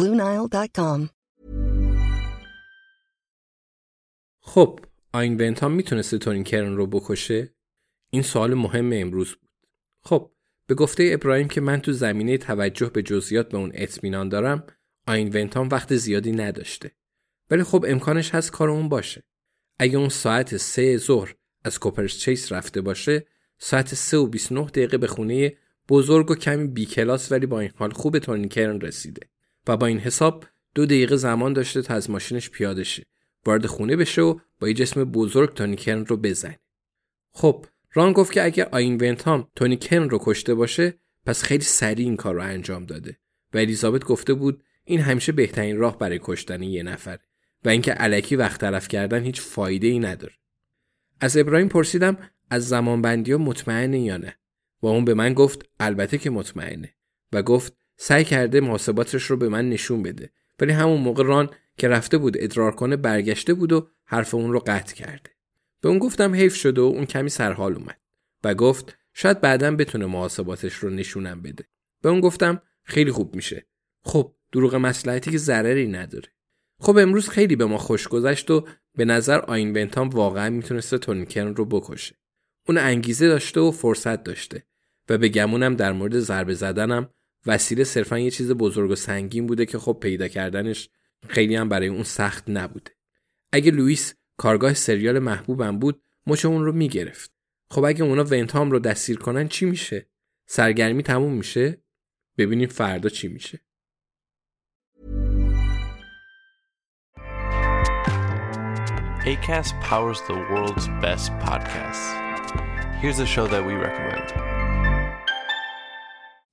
BlueNile.com. خب آین بنتام می‌تونسته تونی کرن رو بکشه؟ این سوال مهم امروز بود. خب به گفته ابراهیم که من تو زمینه توجه به جزئیات به اون اطمینان دارم آین ونتام وقت زیادی نداشته. ولی خب امکانش هست کار اون باشه. اگه اون ساعت سه ظهر از کوپرس چیس رفته باشه ساعت 3 و 29 دقیقه به خونه بزرگ و کمی بی کلاس ولی با این حال خوب تونی کرن رسیده و با این حساب دو دقیقه زمان داشته تا از ماشینش پیاده شه. وارد خونه بشه و با یه جسم بزرگ تونی کرن رو بزنه. خب ران گفت که اگر آین ونتام تونی کرن رو کشته باشه پس خیلی سریع این کار رو انجام داده. و الیزابت گفته بود این همیشه بهترین راه برای کشتن یه نفر و اینکه علکی وقت طرف کردن هیچ فایده ای نداره. از ابراهیم پرسیدم از زمانبندی ها مطمئنه یا نه؟ و اون به من گفت البته که مطمئنه. و گفت سعی کرده محاسباتش رو به من نشون بده. ولی همون موقع ران که رفته بود ادرار کنه برگشته بود و حرف اون رو قطع کرده. به اون گفتم حیف شده و اون کمی سرحال اومد و گفت شاید بعدا بتونه محاسباتش رو نشونم بده. به اون گفتم خیلی خوب میشه. خب دروغ مسلحتی که ضرری نداره. خب امروز خیلی به ما خوش گذشت و به نظر آین بنتام واقعا می‌تونسته تونیکرن رو بکشه. اون انگیزه داشته و فرصت داشته و به گمونم در مورد ضربه زدنم وسیله صرفا یه چیز بزرگ و سنگین بوده که خب پیدا کردنش خیلی هم برای اون سخت نبوده. اگه لوئیس کارگاه سریال محبوبم بود مچ اون رو می‌گرفت. خب اگه اونا ونتام رو دستیر کنن چی میشه؟ سرگرمی تموم میشه؟ ببینیم فردا چی میشه. ACAST powers the world's best podcasts. Here's a show that we recommend.